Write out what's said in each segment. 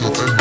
Do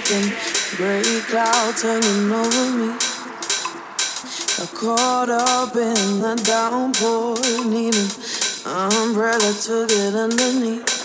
talking. Gray clouds hanging over me. I caught up in the downpour. needing an umbrella to get underneath.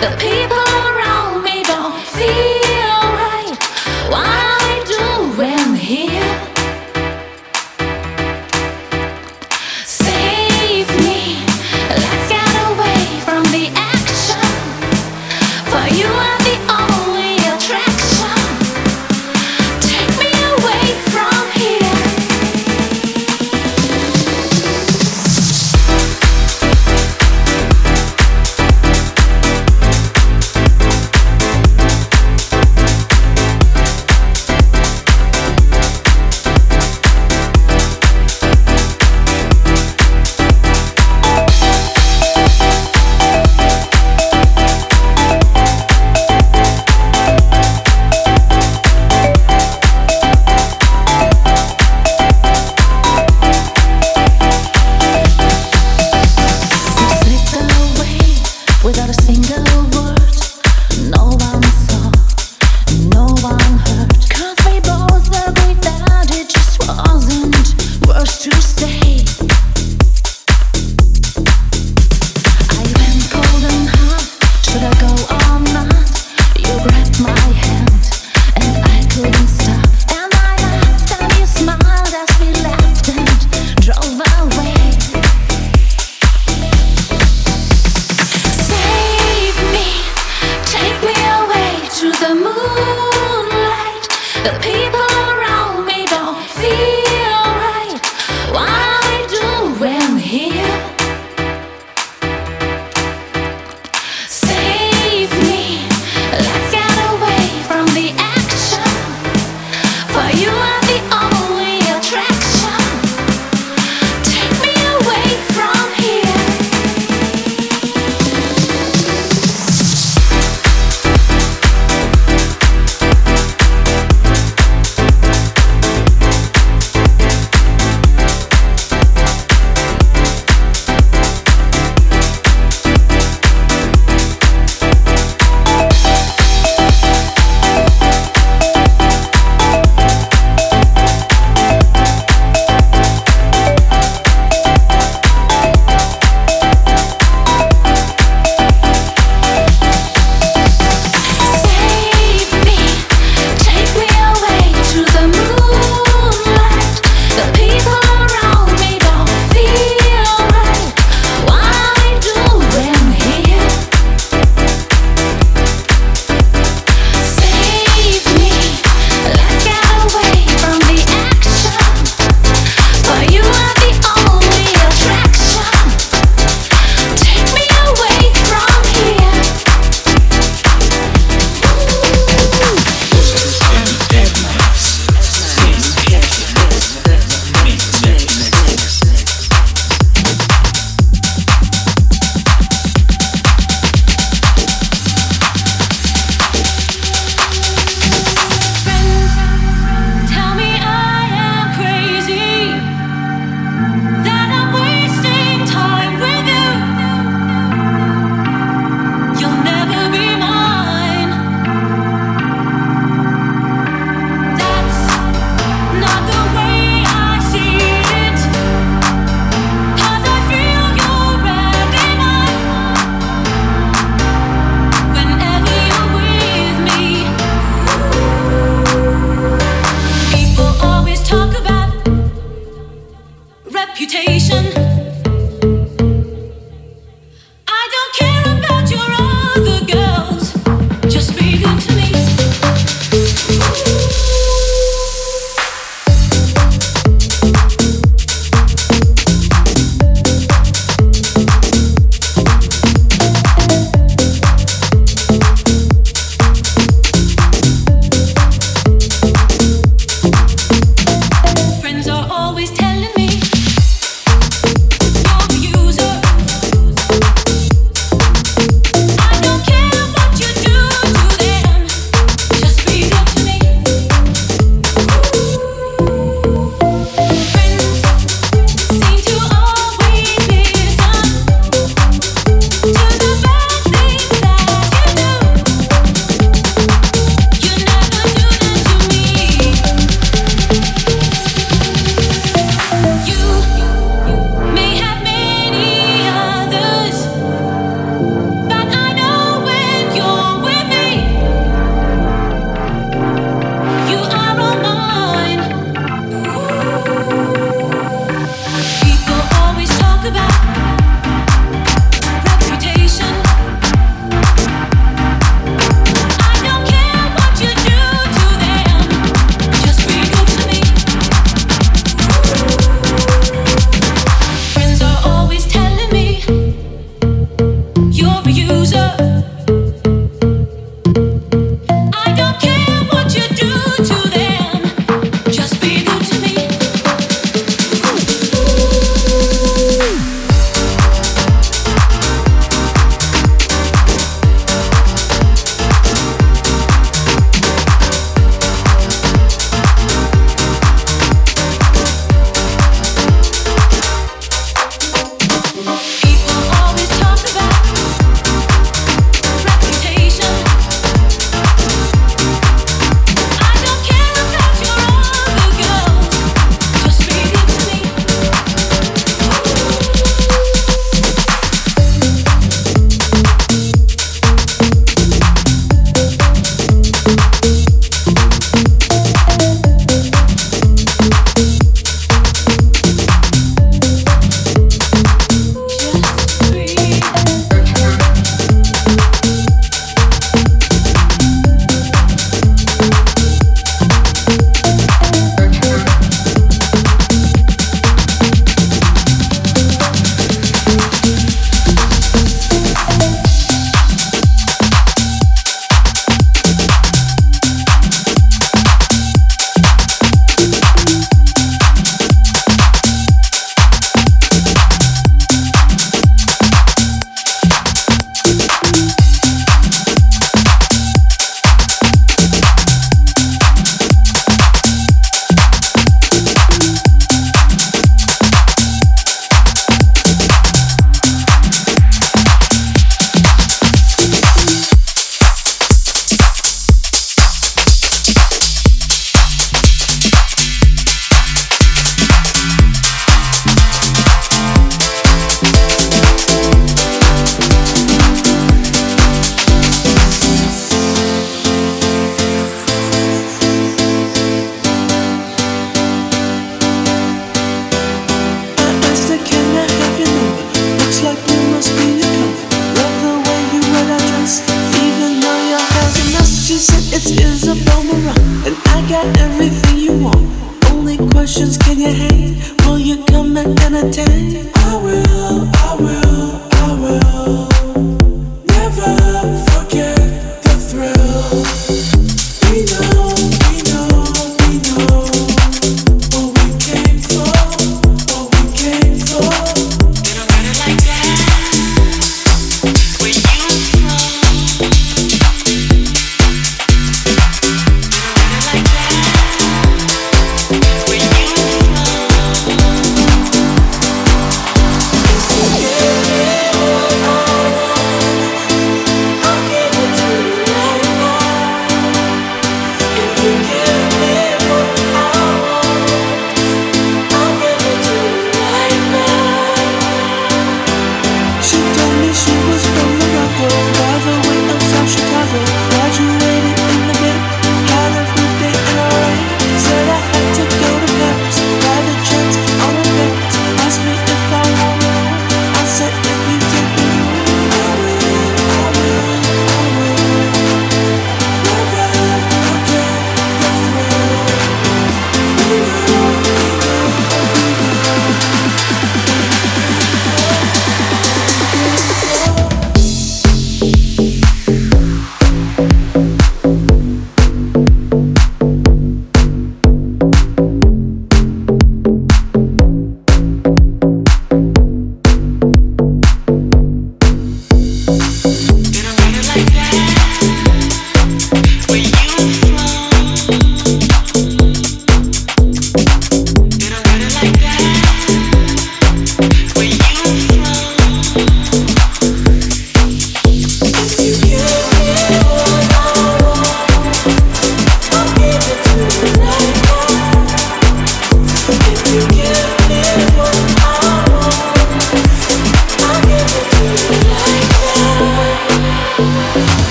The people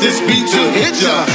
this beat to hit ya.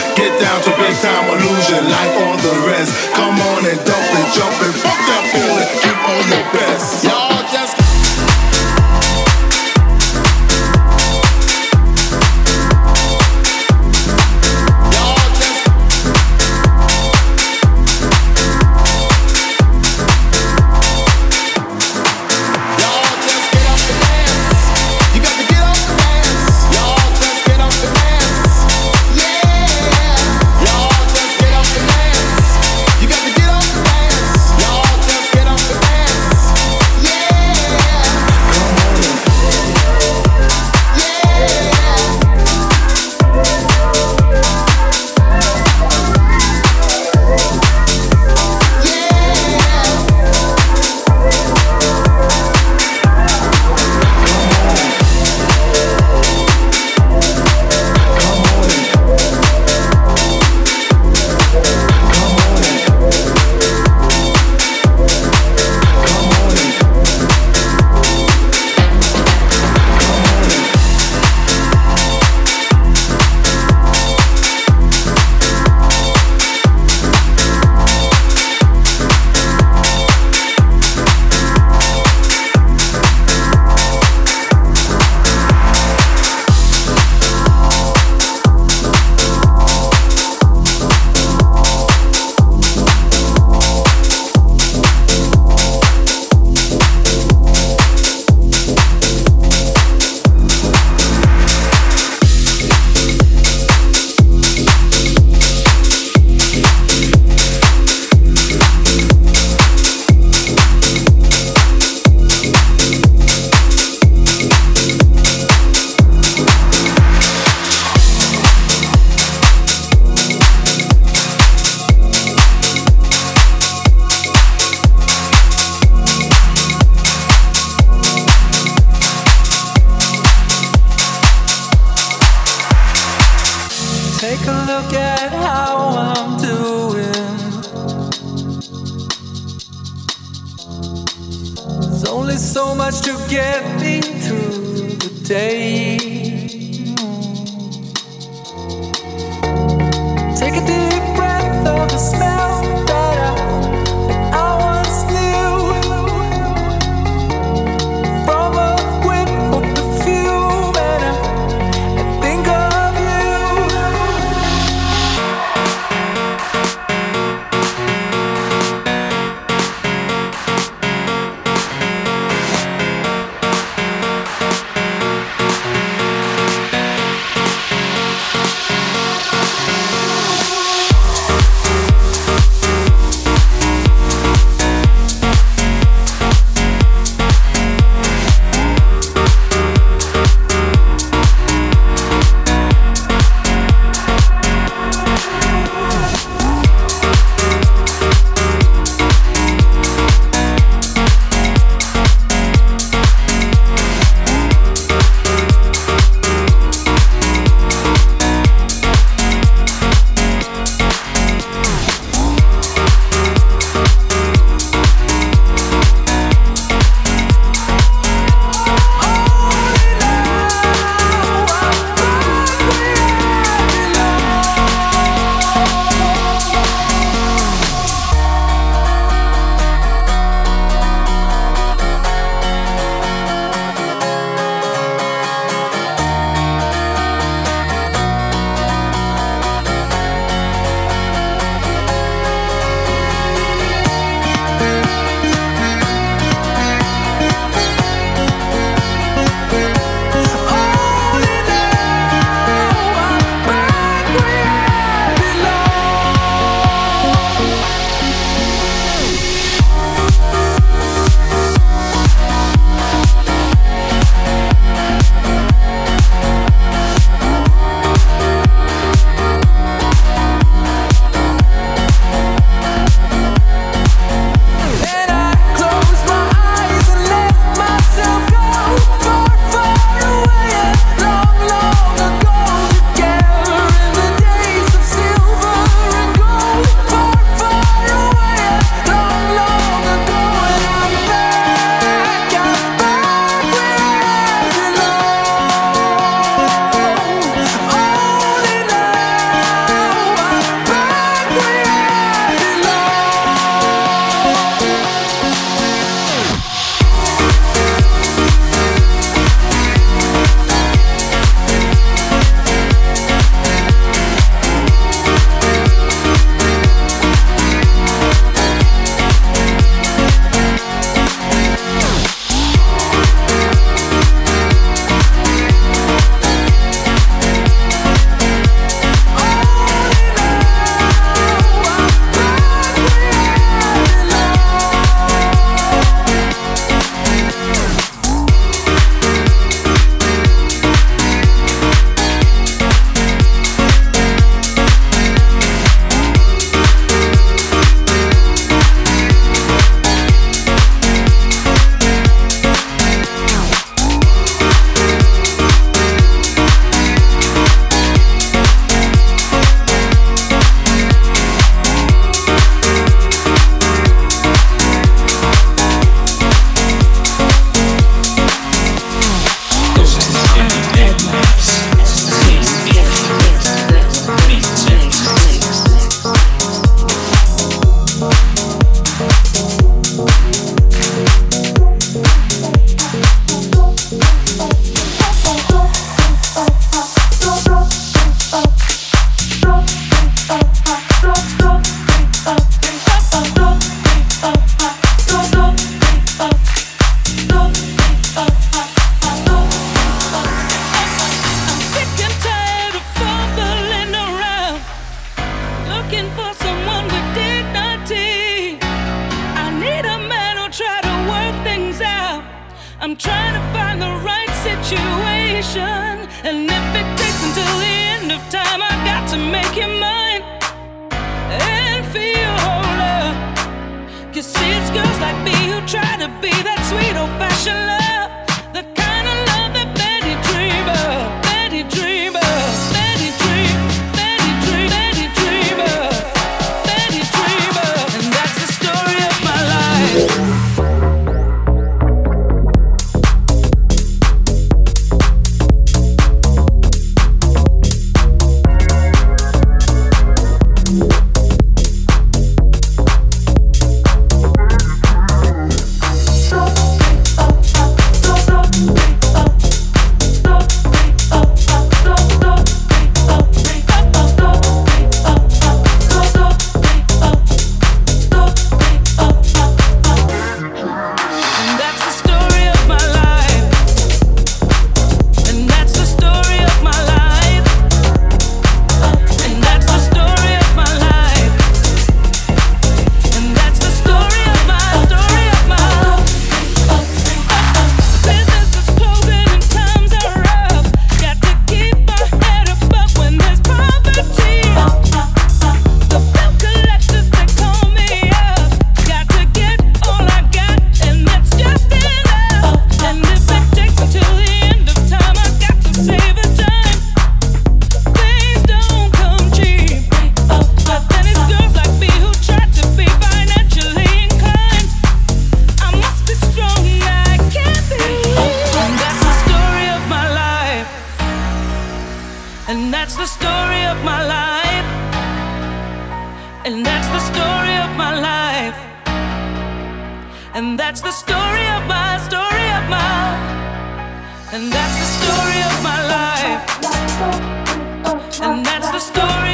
And that's the story of my life. And that's the story.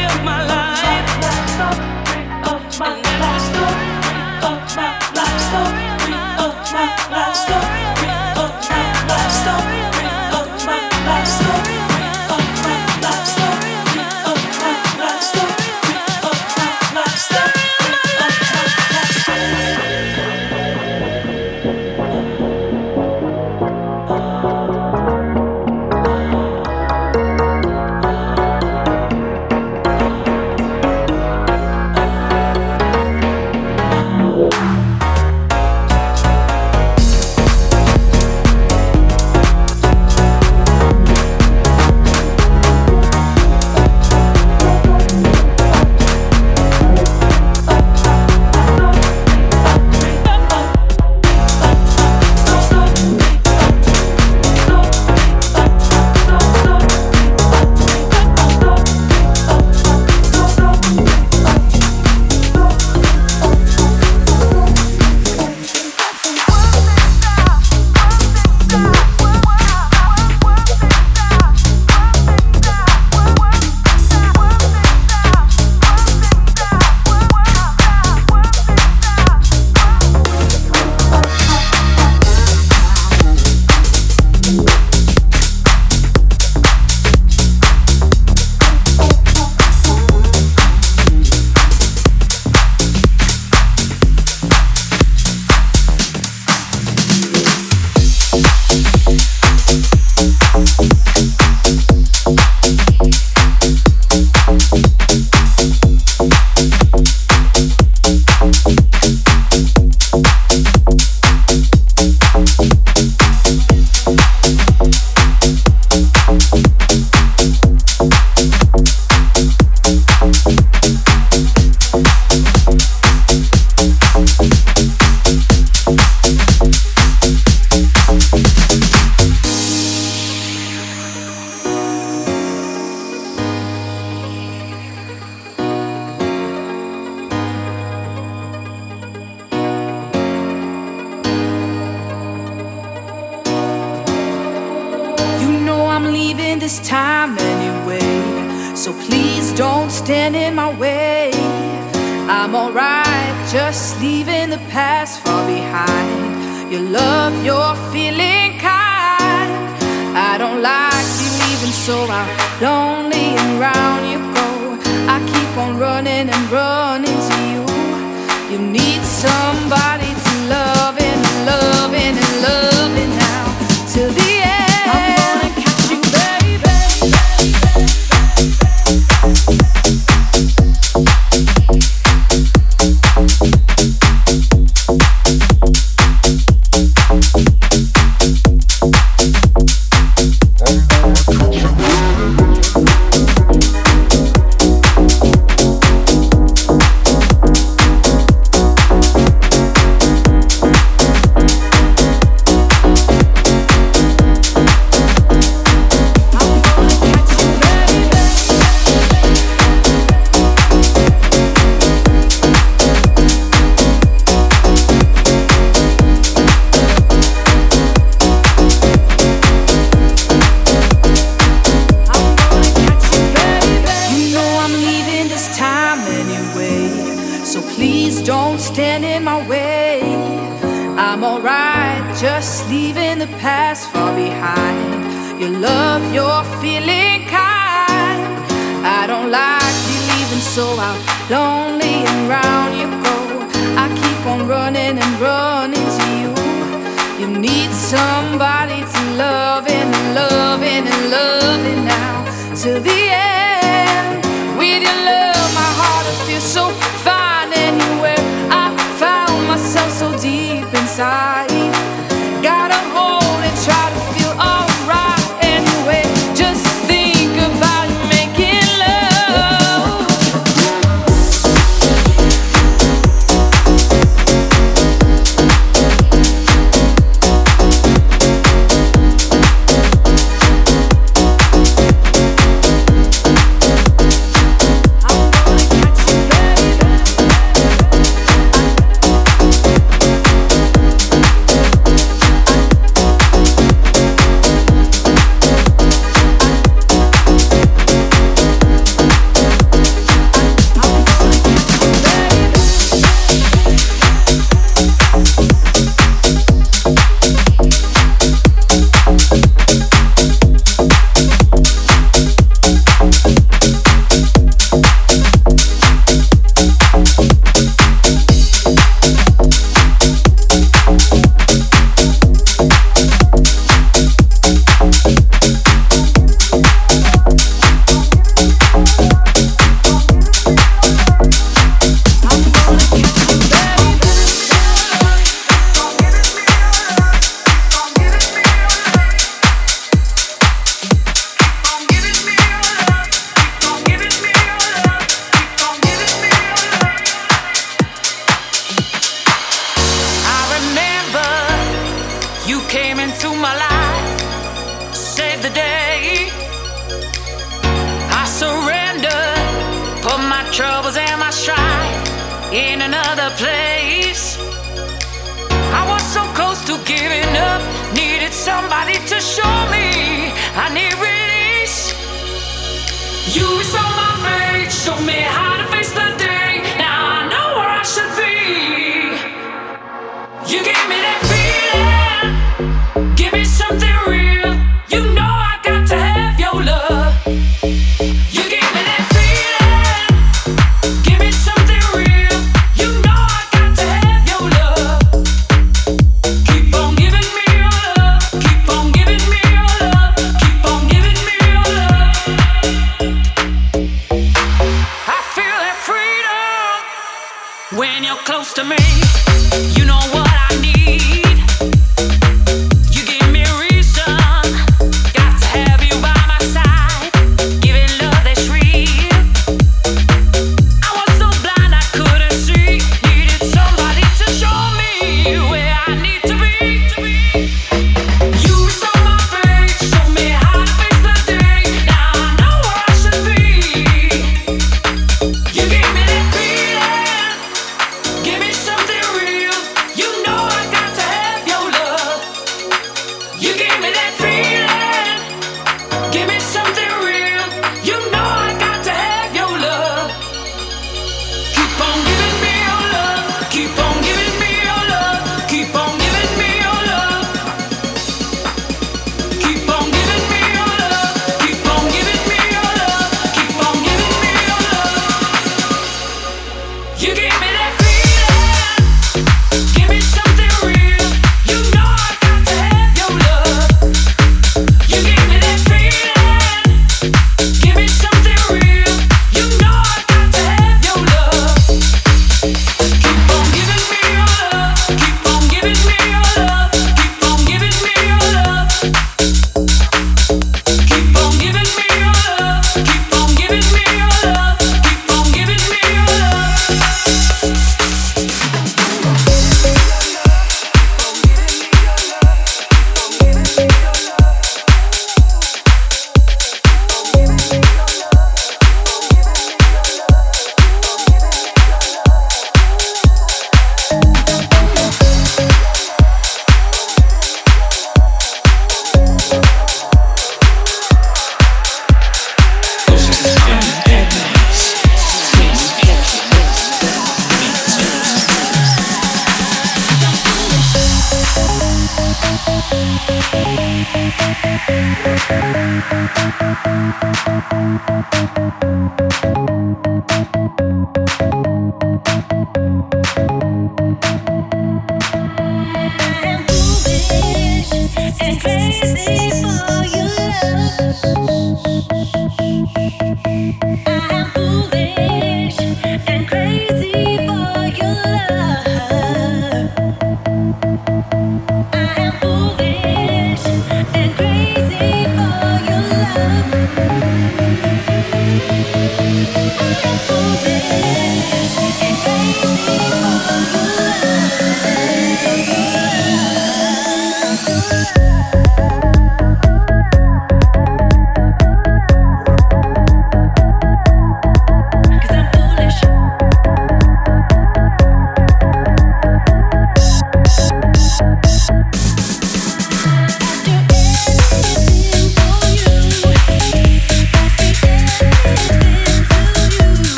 this time anyway. So please don't stand in my way. I'm alright, just leaving the past far behind. Your love, you're feeling kind. I don't like you even so I'm lonely and round you go. I keep on running and running to you. You need somebody to love and love and love.